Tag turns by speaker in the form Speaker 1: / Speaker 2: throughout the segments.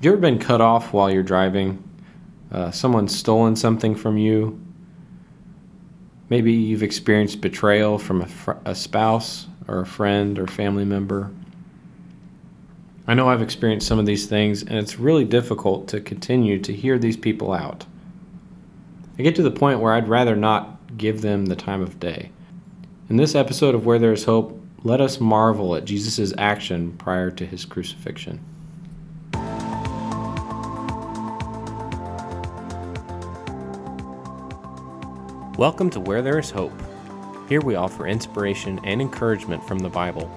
Speaker 1: you ever been cut off while you're driving? Uh, someone's stolen something from you. Maybe you've experienced betrayal from a, fr- a spouse or a friend or family member. I know I've experienced some of these things, and it's really difficult to continue to hear these people out. I get to the point where I'd rather not give them the time of day. In this episode of Where There Is Hope, let us marvel at Jesus' action prior to his crucifixion. Welcome to Where There Is Hope. Here we offer inspiration and encouragement from the Bible.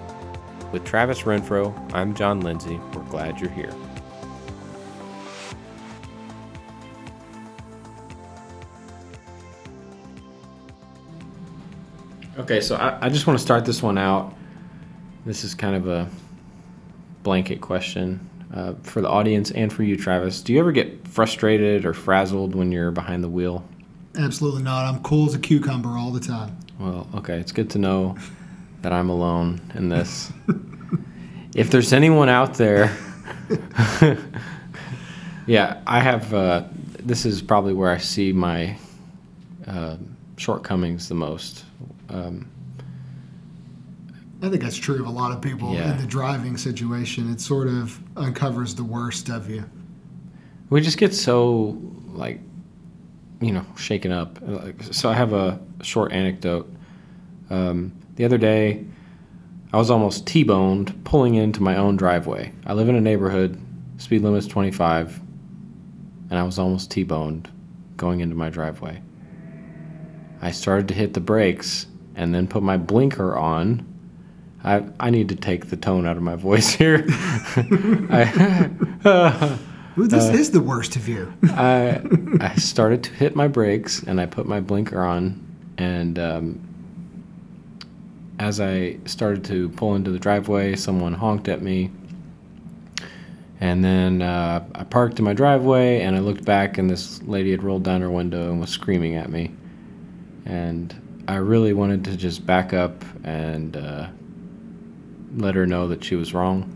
Speaker 1: With Travis Renfro, I'm John Lindsay. We're glad you're here. Okay, so I, I just want to start this one out. This is kind of a blanket question uh, for the audience and for you, Travis. Do you ever get frustrated or frazzled when you're behind the wheel?
Speaker 2: Absolutely not. I'm cool as a cucumber all the time.
Speaker 1: Well, okay, it's good to know that I'm alone in this. if there's anyone out there, yeah, I have. Uh, this is probably where I see my uh, shortcomings the most. Um,
Speaker 2: I think that's true of a lot of people
Speaker 1: Yeah.
Speaker 2: in the driving situation. It sort of uncovers the worst of you.
Speaker 1: we just get so like you know shaken up. So i have a short anecdote. Um, the other day i was almost t-boned pulling into my own driveway. I live in a neighborhood speed limit's 25 and i was almost t-boned going into my driveway. I started to hit the brakes and then put my blinker on. I, I need to take the tone out of my voice here. I,
Speaker 2: Ooh, this
Speaker 1: Uh,
Speaker 2: is the worst of you.
Speaker 1: I I started to hit my brakes and I put my blinker on and um, as I started to pull into the driveway, someone honked at me. And then uh, I parked in my driveway and I looked back and this lady had rolled down her window and was screaming at me. And I really wanted to just back up and uh, let her know that she was wrong.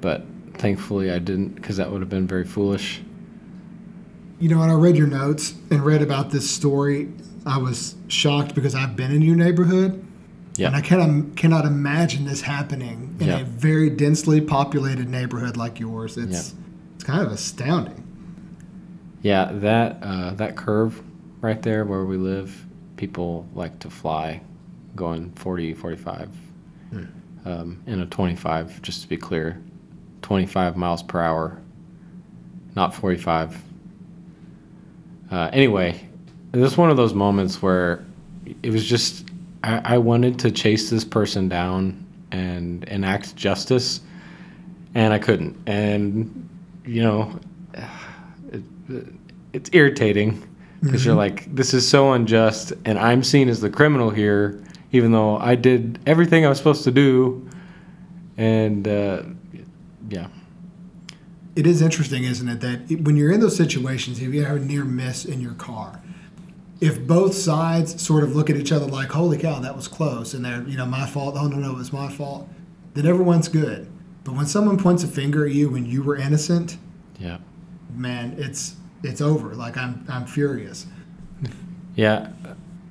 Speaker 1: But thankfully I didn't because that would have been very foolish.
Speaker 2: You know, when I read your notes and read about this story, I was shocked because I've been in your neighborhood.
Speaker 1: Yeah.
Speaker 2: And I cannot, cannot imagine this happening in
Speaker 1: Yeah.
Speaker 2: a very densely populated neighborhood like yours. It's, it's kind of astounding.
Speaker 1: Yeah, that uh, that curve right there where we live, people like to fly going 40, 45 um, in a 25, just to be clear. 25 miles per hour, not 45. Uh, anyway, it was one of those moments where it was just, I, I wanted to chase this person down and enact justice, and I couldn't. And, you know, it, it's irritating because you're like, this is so unjust, and I'm seen as the criminal here, even though I did everything I was supposed to do. And uh, yeah,
Speaker 2: It is interesting, isn't it, that it- when you're in those situations, if you have a near miss in your car, if both sides sort of look at each other like, "Holy cow, that was close," and they're, you know, my fault. Oh no, no, it was my fault. Then everyone's good. But when someone points a finger at you when you were innocent,
Speaker 1: yeah,
Speaker 2: man, it's it's over. Like I'm I'm furious.
Speaker 1: yeah.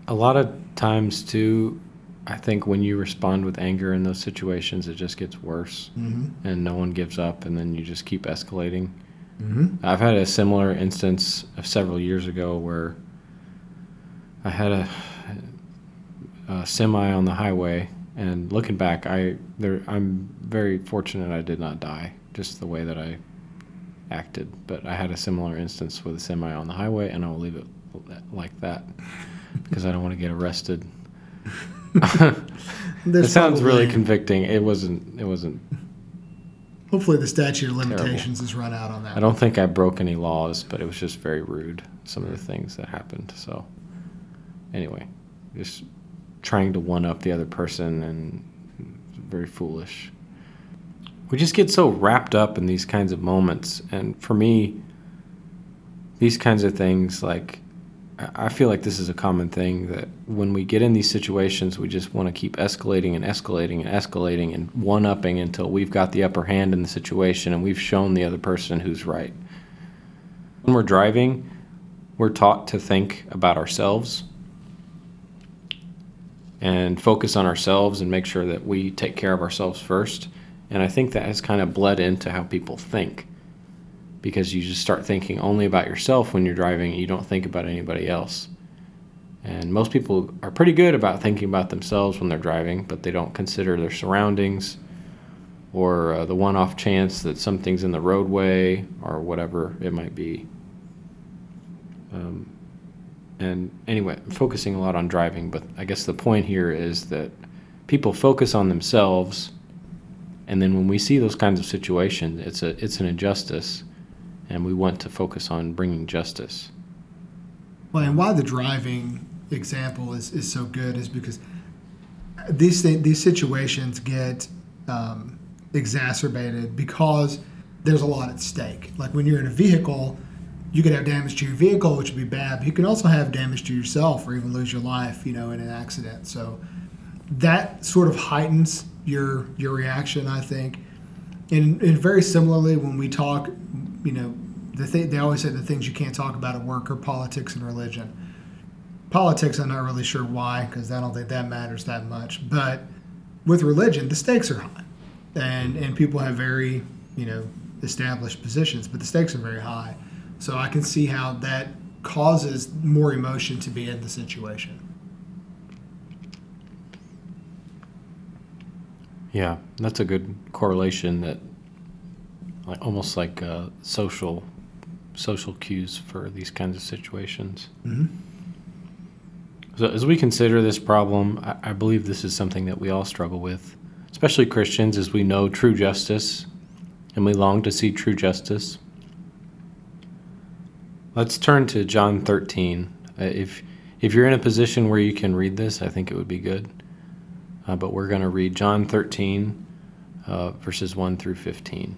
Speaker 1: A lot of times too, I think when you respond with anger in those situations, it just gets worse,
Speaker 2: Mm-hmm.
Speaker 1: and no one gives up, and then you just keep escalating.
Speaker 2: Mm-hmm.
Speaker 1: I've had a similar instance of several years ago where I had a, a semi on the highway, and looking back, I there I'm very fortunate I did not die, just the way that I acted. But I had a similar instance with a semi on the highway, and I will leave it like that because I don't want to get arrested. it
Speaker 2: There's
Speaker 1: sounds really convicting. It wasn't. It wasn't.
Speaker 2: Hopefully, the statute of limitations has run out on that.
Speaker 1: I don't think I broke any laws, but it was just very rude. Some of the things that happened. So, anyway, just trying to one up the other person and very foolish. We just get so wrapped up in these kinds of moments, and for me, these kinds of things like I feel like this is a common thing that when we get in these situations, we just want to keep escalating and escalating and escalating and one upping until we've got the upper hand in the situation and we've shown the other person who's right. When we're driving, we're taught to think about ourselves and focus on ourselves and make sure that we take care of ourselves first. And I think that has kind of bled into how people think because you just start thinking only about yourself when you're driving you don't think about anybody else. And most people are pretty good about thinking about themselves when they're driving, but they don't consider their surroundings or uh, the one off chance that something's in the roadway or whatever it might be. Um, and anyway, I'm focusing a lot on driving, but I guess the point here is that people focus on themselves, and then when we see those kinds of situations, it's a it's an injustice, and we want to focus on bringing justice.
Speaker 2: Well, and why the driving example is, is so good is because these th- these situations get um, exacerbated because there's a lot at stake. Like when you're in a vehicle, you could have damage to your vehicle, which would be bad. But you can also have damage to yourself or even lose your life, you know, in an accident. So that sort of heightens your your reaction, I think. And, and very similarly, when we talk, you know, the th- they always say the things you can't talk about at work are politics and religion. Politics, I'm not really sure why, because I don't think that matters that much. But with religion, the stakes are high, and and people have very, you know, established positions, but the stakes are very high. So I can see how that causes more emotion to be in the situation.
Speaker 1: Yeah, that's a good correlation. That, like almost like uh, social, social cues for these kinds of situations.
Speaker 2: Mm-hmm.
Speaker 1: So as we consider this problem, I, I believe this is something that we all struggle with, especially Christians, as we know true justice, and we long to see true justice. Let's turn to John 13. Uh, if if you're in a position where you can read this, I think it would be good. Uh, but we're going to read John 13, uh, verses 1 through 15.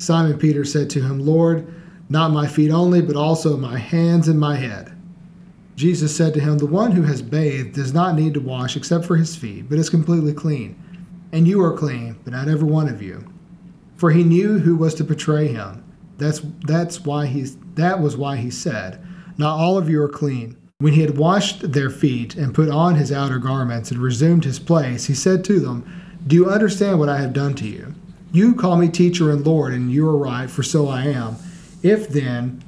Speaker 2: Simon Peter said to him, Lord, not my feet only, but also my hands and my head. Jesus said to him, The one who has bathed does not need to wash except for his feet, but is completely clean and you are clean, but not every one of you. For he knew who was to betray him. That's that's why he that was why he said, Not all of you are clean. When he had washed their feet and put on his outer garments and resumed his place, he said to them, Do you understand what I have done to you? You call me teacher and Lord, and you are right, for so I am. If then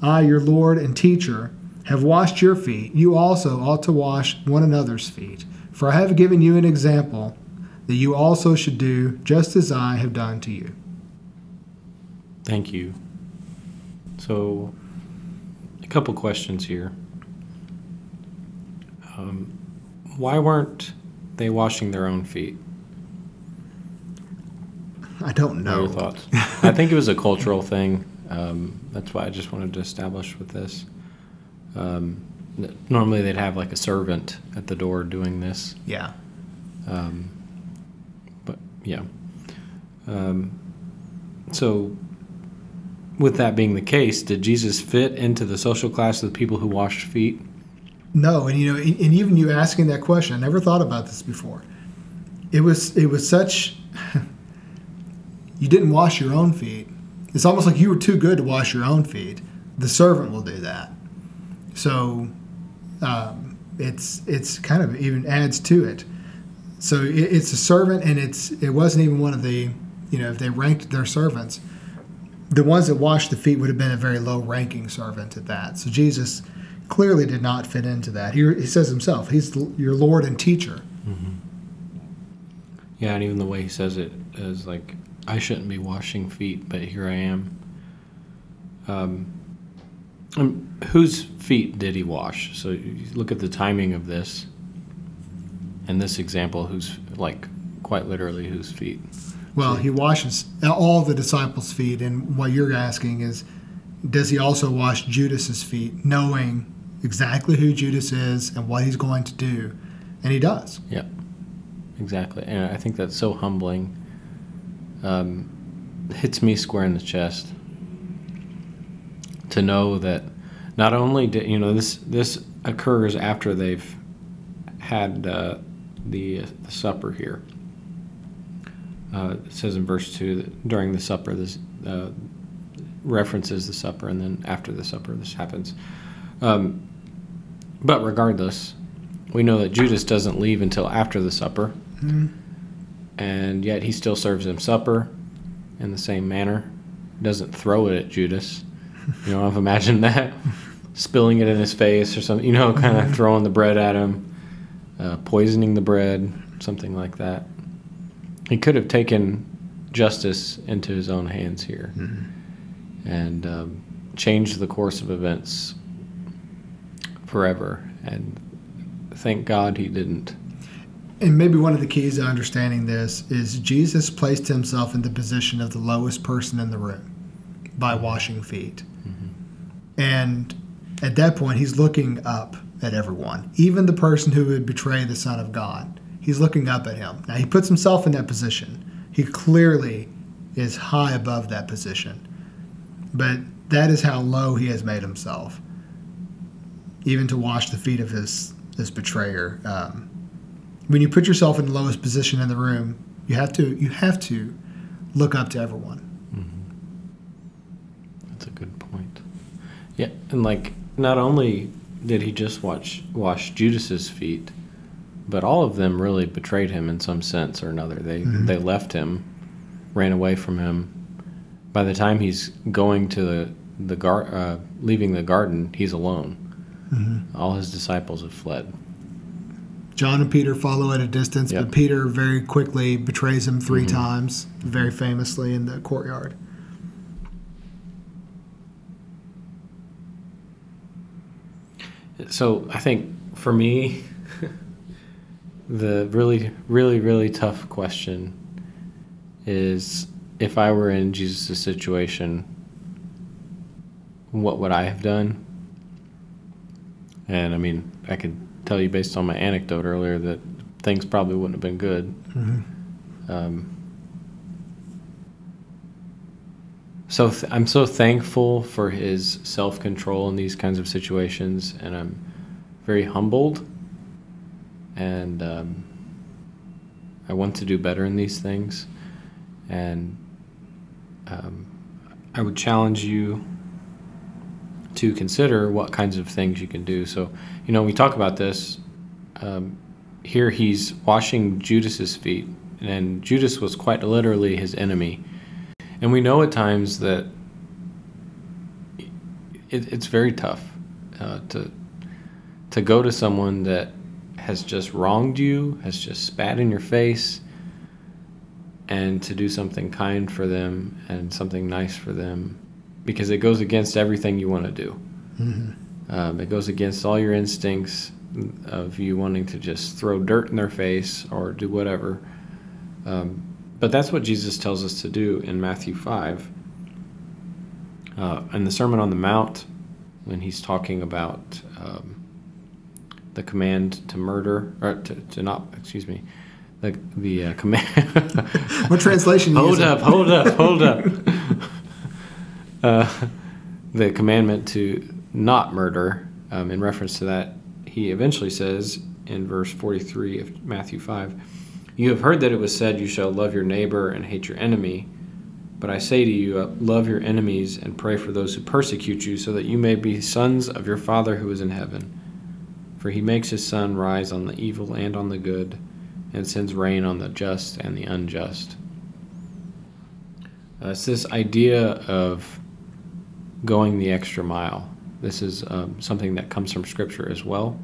Speaker 2: I, your Lord and teacher, have washed your feet, you also ought to wash one another's feet. For I have given you an example that you also should do just as I have done to you.
Speaker 1: Thank you. So, a couple questions here. Um, why weren't they washing their own feet?
Speaker 2: I don't know.
Speaker 1: What your thoughts? I think it was a cultural thing. Um, that's why I just wanted to establish with this. Um, normally, they'd have like a servant at the door doing this.
Speaker 2: Yeah.
Speaker 1: Um, but yeah. Um, so, with that being the case, did Jesus fit into the social class of the people who washed feet?
Speaker 2: No, and you know, and even you asking that question, I never thought about this before. It was it was such. you didn't wash your own feet. It's almost like you were too good to wash your own feet. The servant will do that. So um, it's it's kind of even adds to it. So it, it's a servant, and it's it wasn't even one of the you know if they ranked their servants, the ones that washed the feet would have been a very low ranking servant at that. So Jesus clearly did not fit into that. He, he says himself, He's your Lord and teacher.
Speaker 1: Yeah, and even the way he says it is like, I shouldn't be washing feet, but here I am. Um, um, whose feet did he wash? So you look at the timing of this. In this example, who's like quite literally whose feet?
Speaker 2: Well, he washes all the disciples' feet, and what you're asking is, does he also wash Judas's feet, knowing exactly who Judas is and what he's going to do? And he does.
Speaker 1: Yeah, exactly. And I think that's so humbling. Um, hits me square in the chest to know that not only did you know this this occurs after they've had uh, the, the supper here. Uh, it says in verse two that during the supper this uh, references the supper, and then after the supper this happens. Um, but regardless, we know that Judas doesn't leave until after the supper, and yet he still serves him supper in the same manner. Doesn't throw it at Judas. You know, I've imagined that spilling it in his face or something. You know, kind of throwing the bread at him, uh, poisoning the bread, something like that. He could have taken justice into his own hands here and um, changed the course of events forever. And thank God he didn't.
Speaker 2: And maybe one of the keys to understanding this is Jesus placed himself in the position of the lowest person in the room by washing feet. And at that point, he's looking up at everyone, even the person who would betray the Son of God. He's looking up at him. Now, he puts himself in that position. He clearly is high above that position. But that is how low he has made himself, even to wash the feet of his, his betrayer. Um, when you put yourself in the lowest position in the room, you have to you have to look up to everyone. Mm-hmm.
Speaker 1: That's a good point. Yeah, and like not only did he just watch wash Judas's feet, but all of them really betrayed him in some sense or another. They mm-hmm. they left him, ran away from him. By the time he's going to the the gar- uh, leaving the garden, he's alone. Mm-hmm. All his disciples have fled.
Speaker 2: John and Peter follow at a distance,
Speaker 1: Yep.
Speaker 2: but Peter very quickly betrays him 3 mm-hmm. times, very famously in the courtyard.
Speaker 1: So I think for me, the really, really, really tough question is if I were in Jesus' situation, what would I have done? And I mean, I could tell you based on my anecdote earlier that things probably wouldn't have been good. Um, so th- I'm so thankful for his self control in these kinds of situations, and I'm very humbled. And um, I want to do better in these things. And um, I would challenge you to consider what kinds of things you can do. So, you know, we talk about this. Um, here he's washing Judas's feet, and Judas was quite literally his enemy. And we know at times that it, it's very tough uh, to to go to someone that has just wronged you, has just spat in your face, and to do something kind for them and something nice for them, because it goes against everything you want to do. Um, it goes against all your instincts of you wanting to just throw dirt in their face or do whatever. Um, but that's what Jesus tells us to do in Matthew 5. Uh, in the Sermon on the Mount, when he's talking about um, the command to murder, or to, to not, excuse me, the, the uh, command.
Speaker 2: What translation?
Speaker 1: hold up, hold up, hold up. uh, the commandment to not murder, um, in reference to that, he eventually says in verse 43 of Matthew 5 You have heard that it was said, You shall love your neighbor and hate your enemy. But I say to you, uh, love your enemies and pray for those who persecute you, so that you may be sons of your Father who is in heaven. For he makes his sun rise on the evil and on the good, and sends rain on the just and the unjust. Uh, it's this idea of going the extra mile. This is um, something that comes from Scripture as well.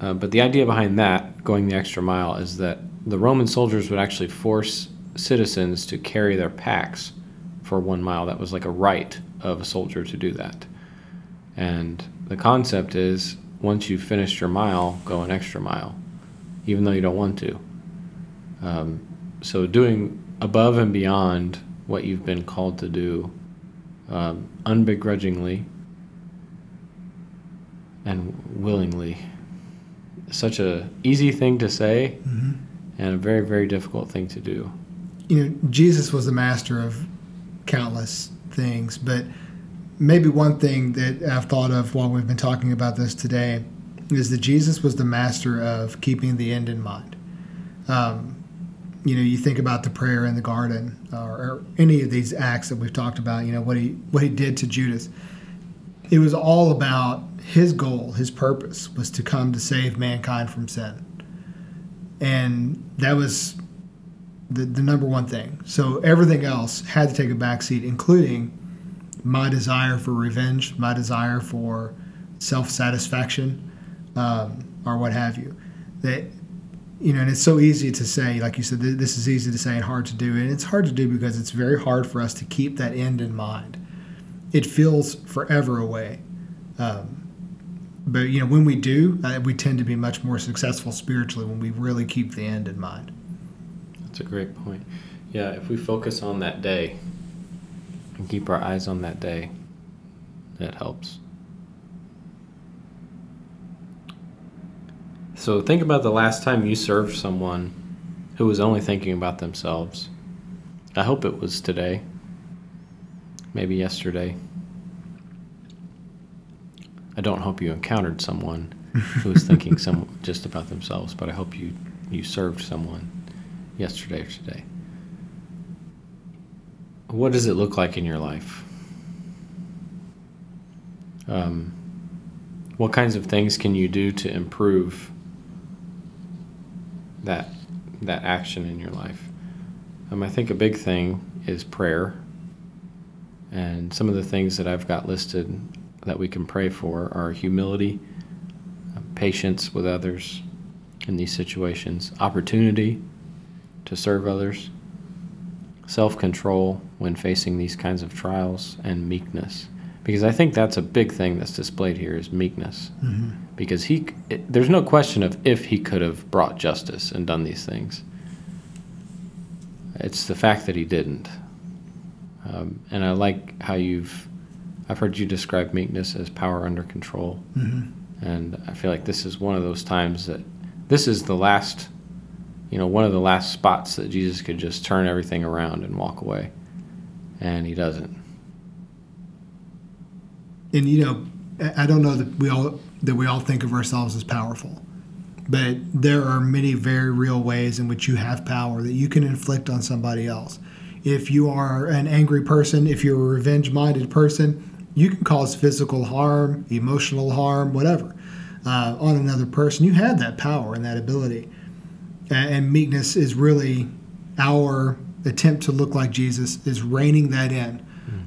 Speaker 1: Uh, but the idea behind that, going the extra mile, is that the Roman soldiers would actually force citizens to carry their packs for one mile. That was like a right of a soldier to do that. And the concept is once you've finished your mile, go an extra mile, even though you don't want to. Um, so doing above and beyond what you've been called to do, um, unbegrudgingly and willingly. Such a easy thing to say,
Speaker 2: Mm-hmm.
Speaker 1: and a very very difficult thing to do.
Speaker 2: You know, Jesus was the master of countless things, but maybe one thing that I've thought of while we've been talking about this today is that Jesus was the master of keeping the end in mind. Um, you know, you think about the prayer in the garden, or, or any of these acts that we've talked about. You know what he what he did to Judas. It was all about his goal, his purpose was to come to save mankind from sin, and that was the, the number one thing. So everything else had to take a backseat, including my desire for revenge, my desire for self satisfaction, um, or what have you. That you know, and it's so easy to say, like you said, th- this is easy to say and hard to do, and it's hard to do because it's very hard for us to keep that end in mind. It feels forever away. Um, but you know, when we do, uh, we tend to be much more successful spiritually when we really keep the end in mind.
Speaker 1: That's a great point. Yeah, if we focus on that day and keep our eyes on that day, that helps. So think about the last time you served someone who was only thinking about themselves. I hope it was today, maybe yesterday. I don't hope you encountered someone who was thinking some just about themselves, but I hope you you served someone yesterday or today. What does it look like in your life? Um, what kinds of things can you do to improve that that action in your life? Um, I think a big thing is prayer, and some of the things that I've got listed that we can pray for are humility, uh, patience with others in these situations, opportunity to serve others, self control when facing these kinds of trials, and meekness. Because I think that's a big thing that's displayed here is meekness.
Speaker 2: Mm-hmm.
Speaker 1: Because he, it, there's no question of if he could have brought justice and done these things. It's the fact that he didn't. Um, and I like how you've, I've heard you describe meekness as power under control.
Speaker 2: Mm-hmm.
Speaker 1: And I feel like this is one of those times that this is the last, you know, one of the last spots that Jesus could just turn everything around and walk away. And he doesn't.
Speaker 2: And you know, I don't know that we all that we all think of ourselves as powerful, but there are many very real ways in which you have power that you can inflict on somebody else. If you are an angry person, if you're a revenge-minded person, you can cause physical harm, emotional harm, whatever, uh, on another person. You have that power and that ability, and meekness is really our attempt to look like Jesus is reining that in.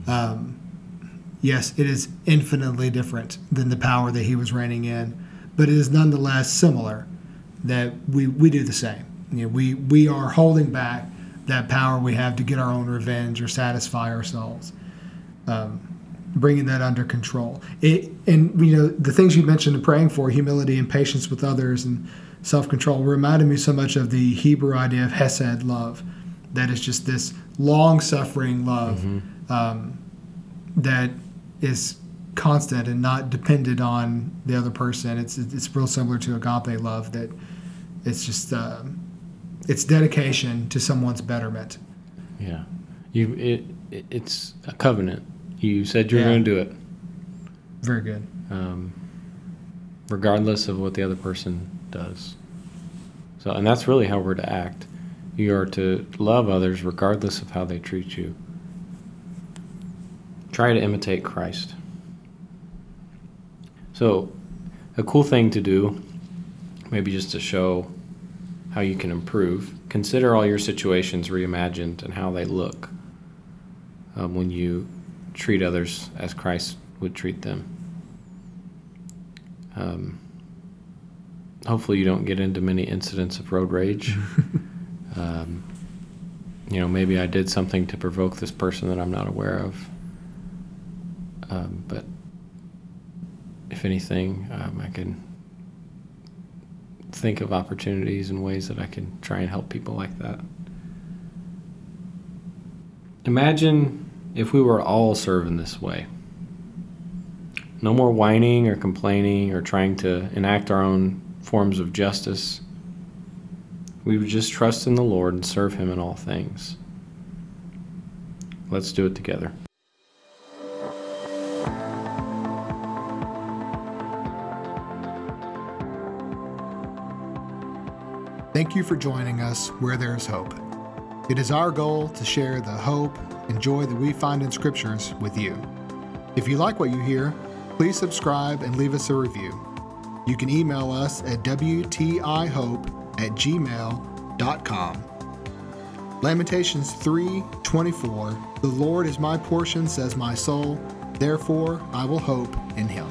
Speaker 2: Um, yes, it is infinitely different than the power that he was reining in, but it is nonetheless similar that we, we do the same. You know, we, we are holding back that power we have to get our own revenge or satisfy ourselves, um, bringing that under control. It, and, you know, the things you mentioned in praying for, humility and patience with others and self control, reminded me so much of the Hebrew idea of Hesed love. That is just this long suffering love um, that is constant and not dependent on the other person. It's it's real similar to agape love that it's just um, it's dedication to someone's betterment.
Speaker 1: Yeah. You, it, it it's a covenant. You said you were
Speaker 2: Yeah.
Speaker 1: going to do it,
Speaker 2: Very good.
Speaker 1: um, regardless of what the other person does. So, and that's really how we're to act. You are to love others regardless of how they treat you. Try to imitate Christ. So, a cool thing to do, maybe just to show how you can improve, consider all your situations reimagined and how they look um, when you treat others as Christ would treat them. Um, hopefully, you don't get into many incidents of road rage. um, you know, maybe I did something to provoke this person that I'm not aware of. Um, but if anything, um, I can think of opportunities and ways that I can try and help people like that. Imagine if we were all serving this way. No more whining or complaining or trying to enact our own forms of justice. We would just trust in the Lord and serve Him in all things. Let's do it together.
Speaker 2: Thank you for joining us where there is hope. It is our goal to share the hope and joy that we find in scriptures with you. If you like what you hear, please subscribe and leave us a review. You can email us at WTIHope at gmail.com. Lamentations 3:24 The Lord is my portion says my soul therefore I will hope in him.